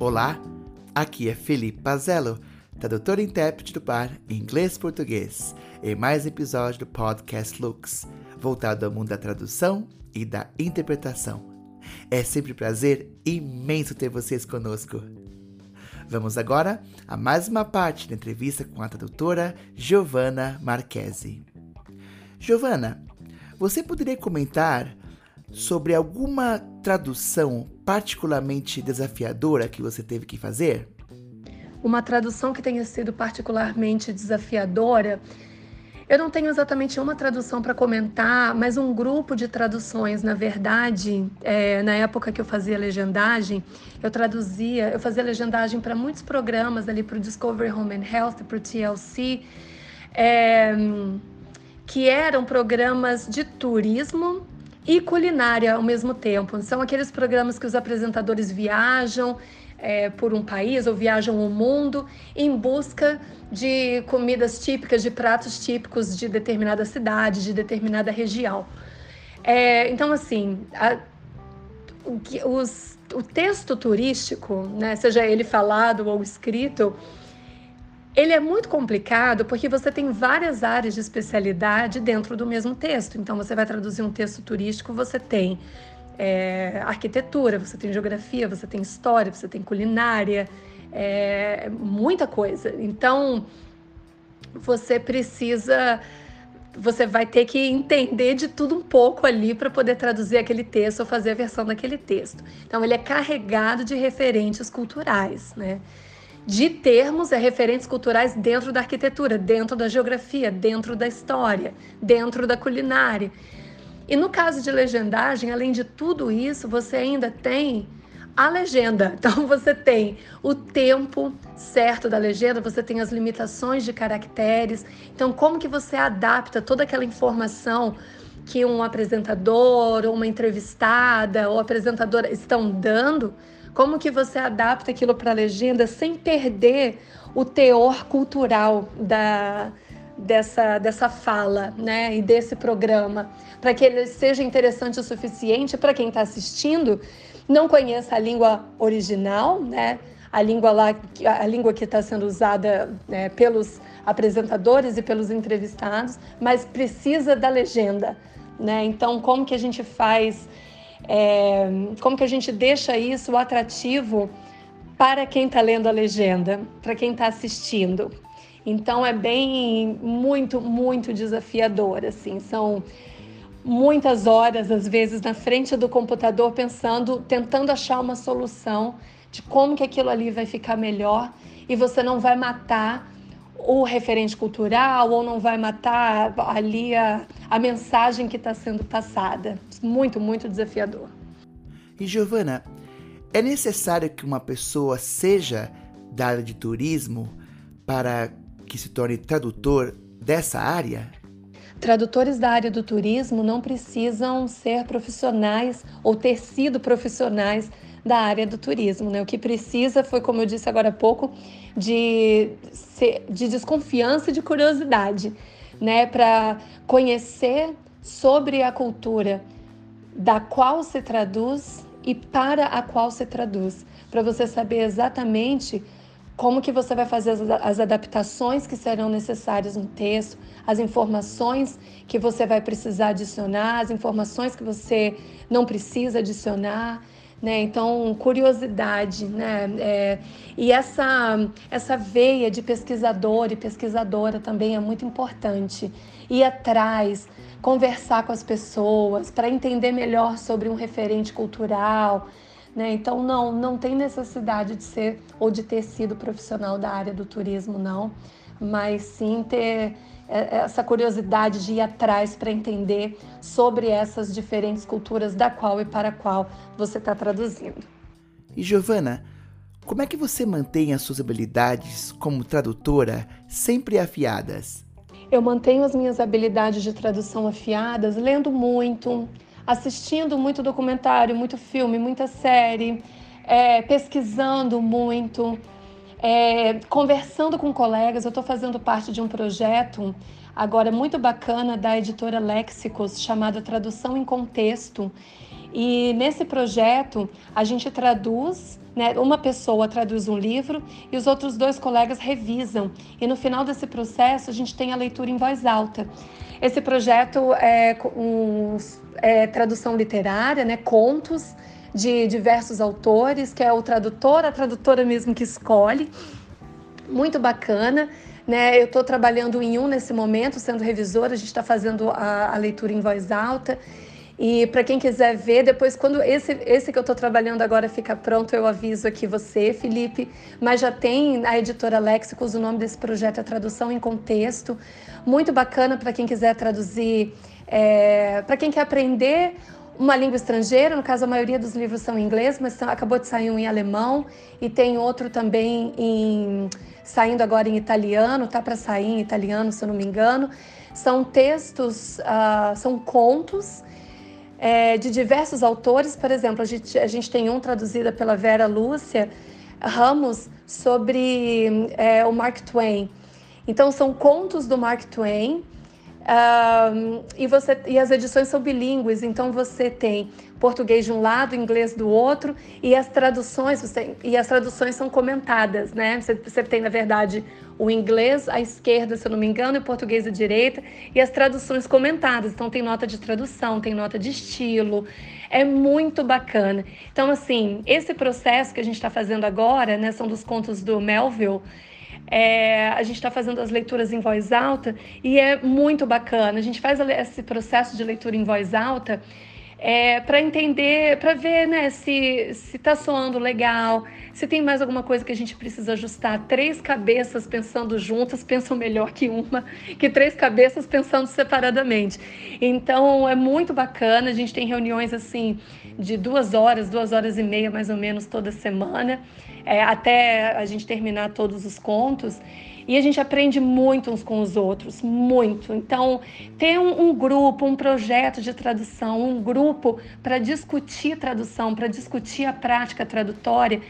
Olá, aqui é Felipe Pazello, tradutor e intérprete do par inglês-português, em mais um episódio do podcast Lux, voltado ao mundo da tradução e da interpretação. É sempre um prazer imenso ter vocês conosco. Vamos agora a mais uma parte da entrevista com a tradutora Giovanna Marchesi. Giovanna, você poderia comentar sobre alguma tradução particularmente desafiadora que você teve que fazer? Uma tradução que tenha sido particularmente desafiadora. Eu não tenho exatamente uma tradução para comentar, mas um grupo de traduções, na verdade, é, na época que eu fazia legendagem, eu traduzia, eu fazia legendagem para muitos programas ali para o Discovery Home and Health, para o TLC, é, que eram programas de turismo e culinária ao mesmo tempo. São aqueles programas que os apresentadores viajam é, por um país ou viajam o mundo em busca de comidas típicas, de pratos típicos de determinada cidade, de determinada região. É, então, assim, a, o, os, o texto turístico, né, seja ele falado ou escrito, ele é muito complicado porque você tem várias áreas de especialidade dentro do mesmo texto. Então, você vai traduzir um texto turístico, você tem é, arquitetura, você tem geografia, você tem história, você tem culinária, é, muita coisa. Então, você precisa. Você vai ter que entender de tudo um pouco ali para poder traduzir aquele texto ou fazer a versão daquele texto. Então, ele é carregado de referentes culturais, né? De termos e referentes culturais dentro da arquitetura, dentro da geografia, dentro da história, dentro da culinária. E no caso de legendagem, além de tudo isso, você ainda tem a legenda. Então você tem o tempo certo da legenda, você tem as limitações de caracteres. Então como que você adapta toda aquela informação que um apresentador ou uma entrevistada ou apresentadora estão dando como que você adapta aquilo para a legenda sem perder o teor cultural da, dessa, dessa fala né, e desse programa, para que ele seja interessante o suficiente para quem está assistindo, não conheça a língua original, né, a língua lá, a língua que está sendo usada né, pelos apresentadores e pelos entrevistados, mas precisa da legenda. Né? Então, como que a gente faz é, como que a gente deixa isso atrativo para quem está lendo a legenda, para quem está assistindo. Então é bem muito, muito desafiador, assim, são muitas horas às vezes na frente do computador pensando, tentando achar uma solução de como que aquilo ali vai ficar melhor e você não vai matar o referente cultural ou não vai matar ali a, a mensagem que está sendo passada. Muito, muito desafiador. E Giovana, é necessário que uma pessoa seja da área de turismo para que se torne tradutor dessa área? Tradutores da área do turismo não precisam ser profissionais ou ter sido profissionais da área do turismo. Né? O que precisa foi, como eu disse agora há pouco, de, de desconfiança e de curiosidade, né? para conhecer sobre a cultura da qual se traduz e para a qual se traduz, para você saber exatamente como que você vai fazer as, as, adaptações que serão necessárias no texto, as informações que você vai precisar adicionar, as informações que você não precisa adicionar, né? Então, curiosidade, né? É, e essa, essa veia de pesquisador e pesquisadora também é muito importante. Ir atrás, conversar com as pessoas para entender melhor sobre um referente cultural, né? Então, não, não tem necessidade de ser ou de ter sido profissional da área do turismo, não, mas sim ter essa curiosidade de ir atrás para entender sobre essas diferentes culturas da qual e para qual você está traduzindo. E Giovana, como é que você mantém as suas habilidades como tradutora sempre afiadas? Eu mantenho as minhas habilidades de tradução afiadas lendo muito, assistindo muito documentário, muito filme, muita série, é, pesquisando muito, é, conversando com colegas. Eu estou fazendo parte de um projeto agora muito bacana da editora Léxicos chamado Tradução em Contexto. E nesse projeto a gente traduz, né, uma pessoa traduz um livro e os outros dois colegas revisam. E no final desse processo a gente tem a leitura em voz alta. Esse projeto é, um, é tradução literária, né, contos de diversos autores, que é o tradutor, a tradutora mesmo que escolhe. Muito bacana. Né? Eu estou trabalhando em um nesse momento, sendo revisora, a gente está fazendo a, a leitura em voz alta. E para quem quiser ver, depois, quando esse, esse que eu estou trabalhando agora ficar pronto, eu aviso aqui você, Felipe. Mas já tem a editora Léxicos, o nome desse projeto é Tradução em Contexto. Muito bacana para quem quiser traduzir, é, para quem quer aprender uma língua estrangeira, no caso a maioria dos livros são em inglês, mas acabou de sair um em alemão e tem outro também em, saindo agora em italiano, tá para sair em italiano, se eu não me engano. São textos, uh, são contos é, de diversos autores. Por exemplo, a gente, a gente tem um traduzido pela Vera Lúcia Ramos sobre é, o Mark Twain. Então, são contos do Mark Twain. Um, e, você, e as edições são bilíngues, então você tem português de um lado, inglês do outro, e as traduções, você, e as traduções são comentadas, né? Você, você tem, na verdade, o inglês à esquerda, se eu não me engano, e o português à direita, e as traduções comentadas. Então tem nota de tradução, tem nota de estilo. É muito bacana. Então, assim, esse processo que a gente está fazendo agora, né, são dos contos do Melville. É, a gente está fazendo as leituras em voz alta e é muito bacana. A gente faz esse processo de leitura em voz alta é, para entender, para ver né, se está soando legal, se tem mais alguma coisa que a gente precisa ajustar. Três cabeças pensando juntas pensam melhor que uma, que três cabeças pensando separadamente. Então é muito bacana, a gente tem reuniões assim de duas horas, duas horas e meia mais ou menos toda semana, é, até a gente terminar todos os contos. E a gente aprende muito uns com os outros, muito. Então, ter um, um grupo, um projeto de tradução, um grupo para discutir tradução, para discutir a prática tradutória,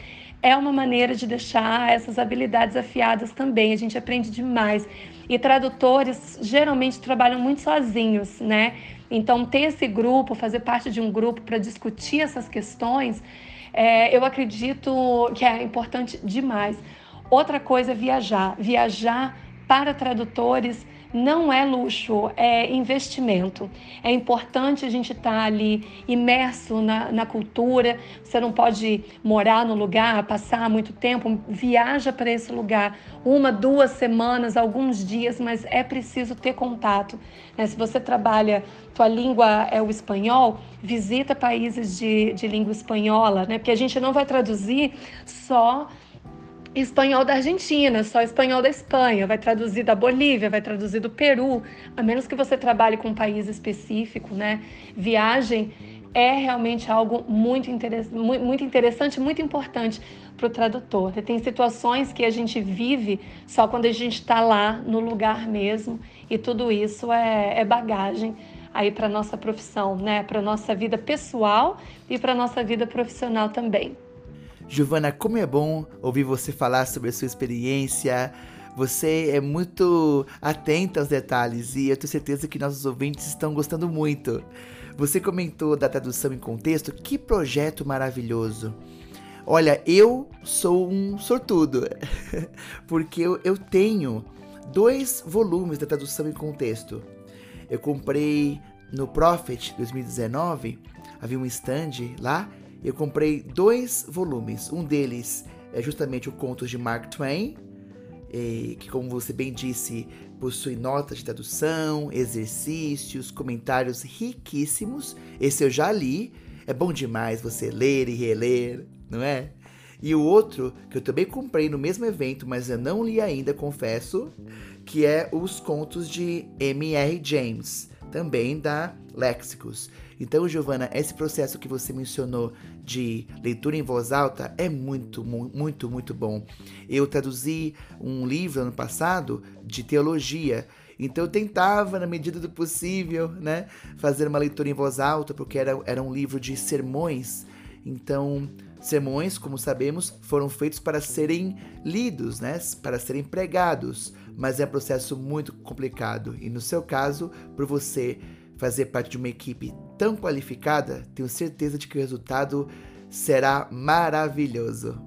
é uma maneira de deixar essas habilidades afiadas também. A gente aprende demais. E tradutores geralmente trabalham muito sozinhos, né? Então, ter esse grupo, fazer parte de um grupo para discutir essas questões, é, eu acredito que é importante demais. Outra coisa é viajar. Viajar para tradutores não é luxo, é investimento. É importante a gente estar tá ali imerso na, na, cultura. Você não pode morar no lugar, passar muito tempo. Viaja para esse lugar uma, duas semanas, alguns dias, mas é preciso ter contato. Né? Se você trabalha, tua língua é o espanhol, visita países de, de língua espanhola, né? porque a gente não vai traduzir só espanhol da Argentina, só espanhol da Espanha, vai traduzir da Bolívia, vai traduzir do Peru, a menos que você trabalhe com um país específico, né? Viagem é realmente algo muito, muito interessante, muito importante para o tradutor. Tem situações que a gente vive só quando a gente está lá no lugar mesmo, e tudo isso é, é bagagem aí para nossa profissão, né? Para nossa vida pessoal e para nossa vida profissional também. Giovana, como é bom ouvir você falar sobre a sua experiência. Você é muito atenta aos detalhes e eu tenho certeza que nossos ouvintes estão gostando muito. Você comentou da tradução em contexto, que projeto maravilhoso! Olha, eu sou um sortudo, porque eu, eu tenho dois volumes da tradução em contexto. Eu comprei no Prophet 2019, havia um stand lá eu comprei dois volumes. Um deles é justamente o Contos de Mark Twain, que, como você bem disse, possui notas de tradução, exercícios, comentários riquíssimos. Esse eu já li. É bom demais você ler e reler, não é? E o outro, que eu também comprei no mesmo evento, mas eu não li ainda, confesso, que é Os Contos de M.R. James, também da Léxicos. Então, Giovana, esse processo que você mencionou de leitura em voz alta é muito, muito, muito bom. Eu traduzi um livro ano passado de teologia. Então eu tentava, na medida do possível, né, fazer uma leitura em voz alta, porque era, era um livro de sermões. Então, sermões, como sabemos, foram feitos para serem lidos, né, para serem pregados, mas é um processo muito complicado. E no seu caso, por você fazer parte de uma equipe tão qualificada, tenho certeza de que o resultado será maravilhoso.